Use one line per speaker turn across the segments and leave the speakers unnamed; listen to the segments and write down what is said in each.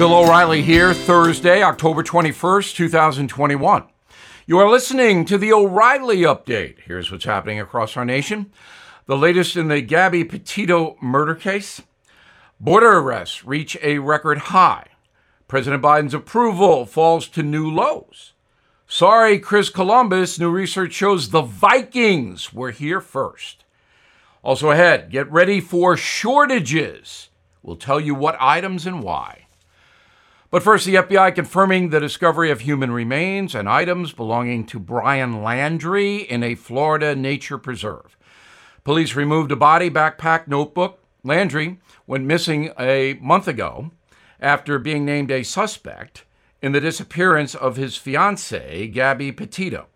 Bill O'Reilly here, Thursday, October 21st, 2021. You are listening to the O'Reilly Update. Here's what's happening across our nation. The latest in the Gabby Petito murder case. Border arrests reach a record high. President Biden's approval falls to new lows. Sorry, Chris Columbus, new research shows the Vikings were here first. Also ahead, get ready for shortages. We'll tell you what items and why. But first, the FBI confirming the discovery of human remains and items belonging to Brian Laundrie in a Florida nature preserve. Police removed a body, backpack, notebook. Laundrie went missing a month ago after being named a suspect in the disappearance of his fiancee, Gabby Petito.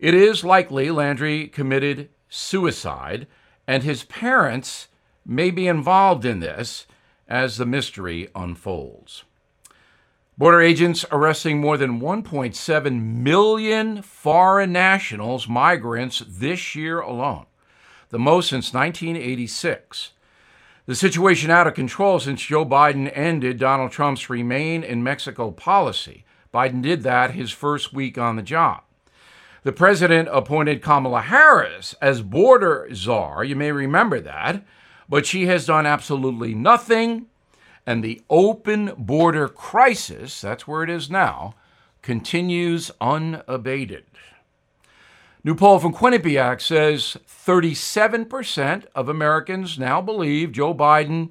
It is likely Laundrie committed suicide, and his parents may be involved in this as the mystery unfolds. Border agents arresting more than 1.7 million foreign nationals, migrants, this year alone, the most since 1986. The situation out of control since Joe Biden ended Donald Trump's Remain in Mexico policy. Biden did that his first week on the job. The president appointed Kamala Harris as border czar. You may remember that. But she has done absolutely nothing and the open border crisis, that's where it is now, continues unabated. New poll from Quinnipiac says 37% of Americans now believe Joe Biden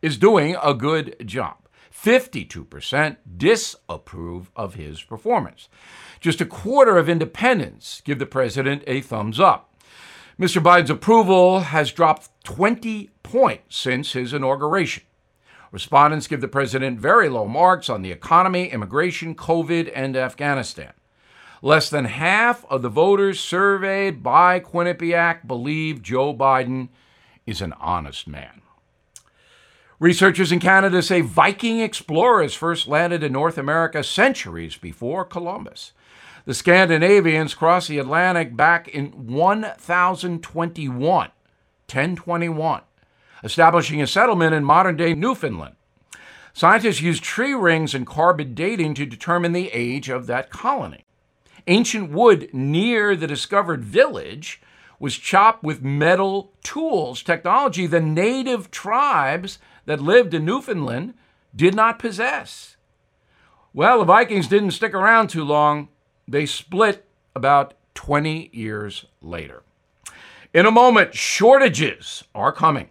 is doing a good job. 52% disapprove of his performance. Just a quarter of independents give the president a thumbs up. Mr. Biden's approval has dropped 20 points since his inauguration. Respondents give the president very low marks on the economy, immigration, COVID, and Afghanistan. Less than half of the voters surveyed by Quinnipiac believe Joe Biden is an honest man. Researchers in Canada say Viking explorers first landed in North America centuries before Columbus. The Scandinavians crossed the Atlantic back in 1021, 1021 establishing a settlement in modern day Newfoundland. Scientists used tree rings and carbon dating to determine the age of that colony. Ancient wood near the discovered village was chopped with metal tools, technology the native tribes that lived in Newfoundland did not possess. Well, the Vikings didn't stick around too long. They split about 20 years later. In a moment, shortages are coming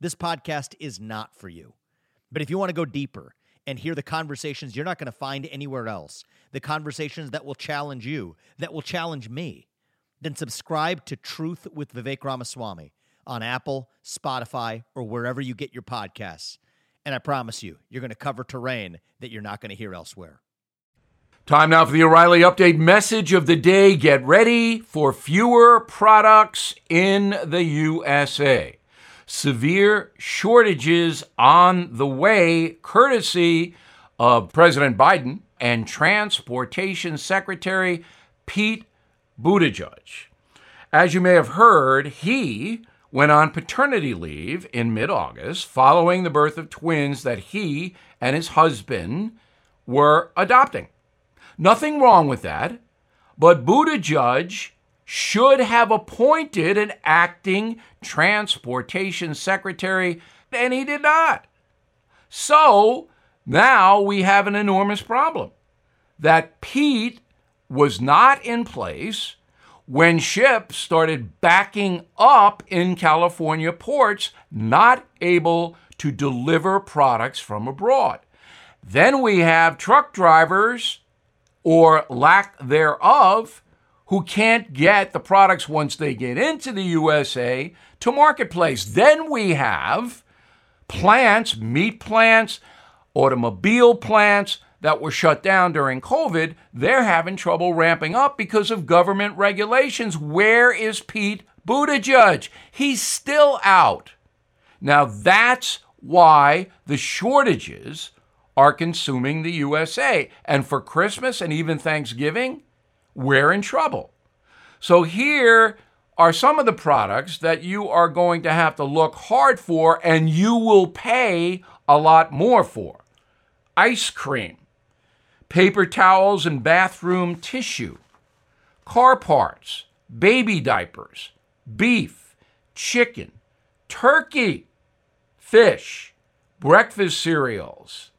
this podcast is not for you. But if you want to go deeper and hear the conversations you're not going to find anywhere else, the conversations that will challenge you, that will challenge me, then subscribe to Truth with Vivek Ramaswamy on Apple, Spotify, or wherever you get your podcasts. And I promise you, you're going to cover terrain that you're not going to hear elsewhere.
Time now for the O'Reilly Update message of the day. Get ready for fewer products in the USA severe shortages on the way, courtesy of President Biden and Transportation Secretary Pete Buttigieg. As you may have heard, he went on paternity leave in mid August following the birth of twins that he and his husband were adopting. Nothing wrong with that, but Buttigieg should have appointed an acting transportation secretary, and he did not. So now we have an enormous problem that Pete was not in place when ships started backing up in California ports, not able to deliver products from abroad. Then we have truck drivers, or lack thereof, who can't get the products once they get into the USA to marketplace. Then we have plants, meat plants, automobile plants that were shut down during COVID, they're having trouble ramping up because of government regulations. Where is Pete Buttigieg? He's still out. Now that's why the shortages are consuming the USA. And for Christmas and even Thanksgiving, we're in trouble. So here are some of the products that you are going to have to look hard for and you will pay a lot more for ice cream, paper towels and bathroom tissue, car parts, baby diapers, beef, chicken, turkey, fish, breakfast cereals,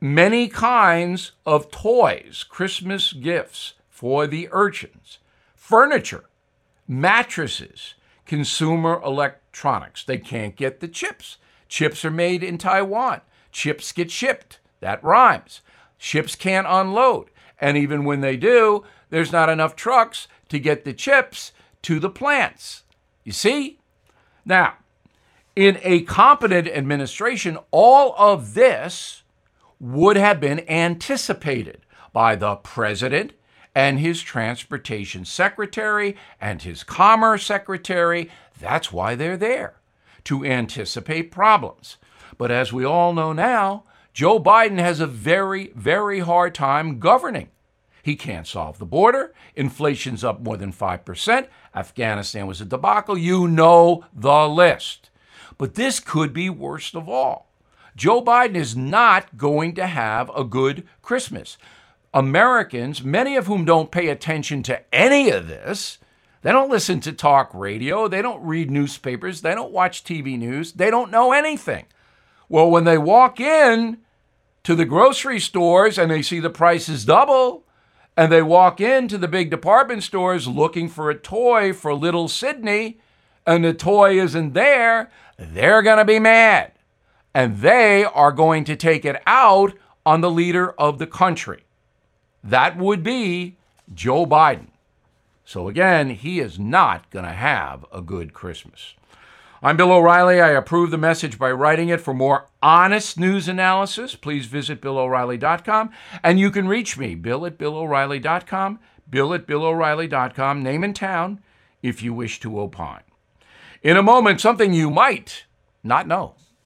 many kinds of toys, Christmas gifts for the urchins, furniture, mattresses, consumer electronics. They can't get the chips. Chips are made in Taiwan. Chips get shipped. That rhymes. Ships can't unload. And even when they do, there's not enough trucks to get the chips to the plants. You see? Now, in a competent administration, all of this would have been anticipated by the president and his transportation secretary and his commerce secretary. That's why they're there, to anticipate problems. But as we all know now, Joe Biden has a very, very hard time governing. He can't solve the border. Inflation's up more than 5%. Afghanistan was a debacle. You know the list. But this could be worst of all. Joe Biden is not going to have a good Christmas. Americans, many of whom don't pay attention to any of this, they don't listen to talk radio, they don't read newspapers, they don't watch TV news, they don't know anything. Well, when they walk in to the grocery stores and they see the prices double, and they walk into the big department stores looking for a toy for little Sydney, and the toy isn't there, they're going to be mad. And they are going to take it out on the leader of the country. That would be Joe Biden. So again, he is not going to have a good Christmas. I'm Bill O'Reilly. I approve the message by writing it. For more honest news analysis, please visit BillO'Reilly.com. And you can reach me, Bill at BillO'Reilly.com, Bill at BillO'Reilly.com, name and town, if you wish to opine. In a moment, something you might not know.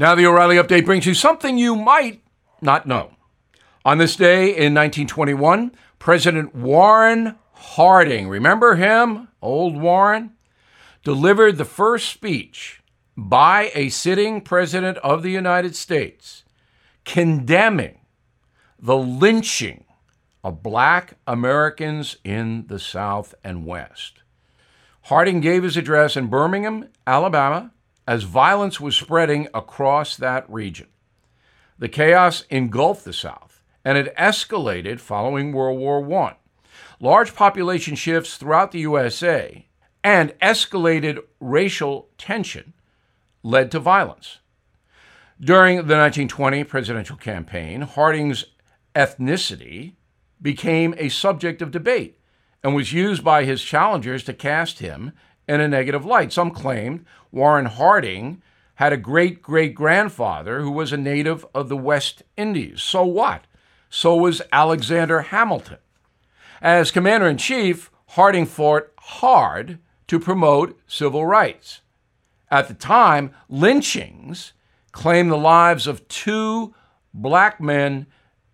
Now, the O'Reilly Update brings you something you might not know. On this day in 1921, President Warren Harding, remember him, old Warren, delivered the first speech by a sitting president of the United States condemning the lynching of black Americans in the South and West. Harding gave his address in Birmingham, Alabama, as violence was spreading across that region. The chaos engulfed the South, and it escalated following World War I. Large population shifts throughout the USA and escalated racial tension led to violence. During the 1920 presidential campaign, Harding's ethnicity became a subject of debate and was used by his challengers to cast him in a negative light. Some claimed Warren Harding had a great great grandfather who was a native of the West Indies. So what? So was Alexander Hamilton. As commander in chief, Harding fought hard to promote civil rights. At the time, lynchings claimed the lives of two black men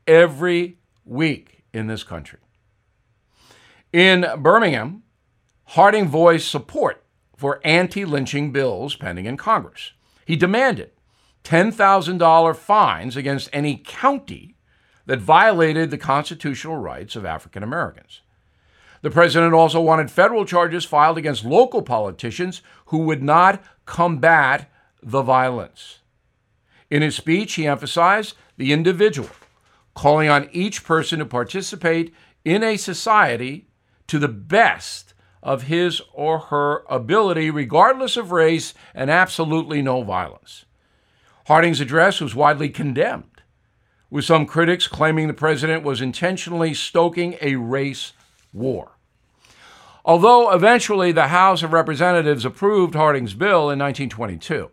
every week in this country. In Birmingham, Harding voiced support for anti lynching bills pending in Congress. He demanded $10,000 fines against any county that violated the constitutional rights of African Americans. The president also wanted federal charges filed against local politicians who would not combat the violence. In his speech, he emphasized the individual, calling on each person to participate in a society to the best of his or her ability, regardless of race, and absolutely no violence. Harding's address was widely condemned, with some critics claiming the president was intentionally stoking a race war. Although eventually the House of Representatives approved Harding's bill in 1922,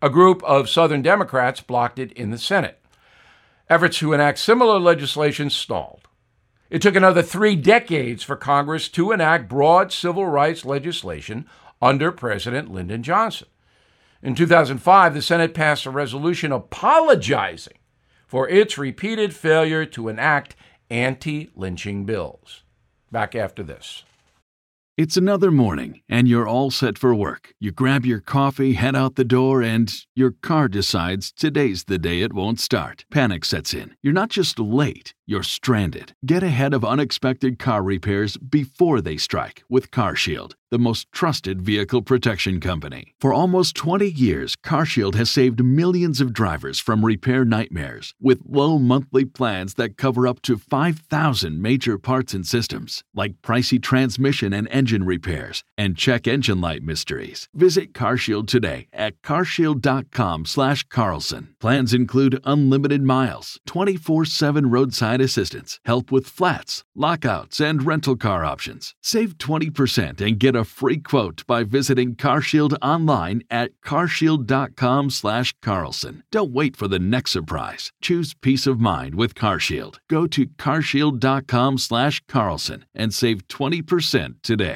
a group of Southern Democrats blocked it in the Senate. Efforts to enact similar legislation stalled. It took another three decades for Congress to enact broad civil rights legislation under President Lyndon Johnson. In 2005, the Senate passed a resolution apologizing for its repeated failure to enact anti lynching bills. Back after this.
It's another morning, and you're all set for work. You grab your coffee, head out the door, and your car decides today's the day it won't start. Panic sets in. You're not just late, you're stranded. Get ahead of unexpected car repairs before they strike with CarShield, the most trusted vehicle protection company. For almost 20 years, CarShield has saved millions of drivers from repair nightmares with low monthly plans that cover up to 5,000 major parts and systems, like pricey transmission and engine repairs and check engine light mysteries. Visit CarShield today at carshield.com/carlson. Plans include unlimited miles, 24/7 roadside assistance, help with flats, lockouts, and rental car options. Save 20% and get a free quote by visiting CarShield online at carshield.com/carlson. Don't wait for the next surprise. Choose peace of mind with CarShield. Go to carshield.com/carlson and save 20% today.